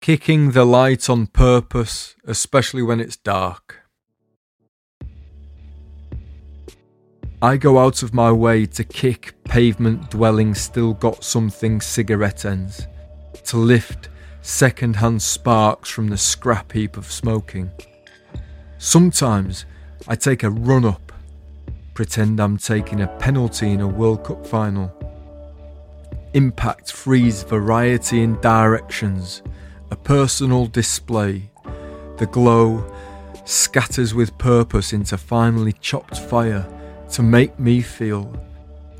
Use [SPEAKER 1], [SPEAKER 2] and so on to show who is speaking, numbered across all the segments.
[SPEAKER 1] Kicking the light on purpose, especially when it's dark. I go out of my way to kick pavement dwelling still got something cigarette ends, to lift second hand sparks from the scrap heap of smoking. Sometimes I take a run up, pretend I'm taking a penalty in a World Cup final. Impact frees variety in directions a personal display. The glow scatters with purpose into finely chopped fire to make me feel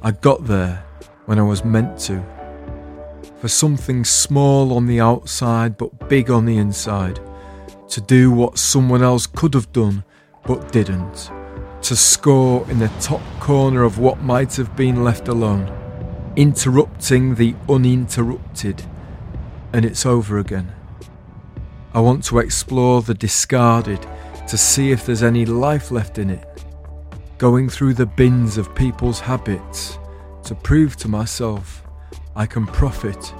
[SPEAKER 1] I got there when I was meant to. For something small on the outside but big on the inside. To do what someone else could have done but didn't. To score in the top corner of what might have been left alone. Interrupting the uninterrupted. And it's over again. I want to explore the discarded to see if there's any life left in it. Going through the bins of people's habits to prove to myself I can profit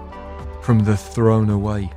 [SPEAKER 1] from the thrown away.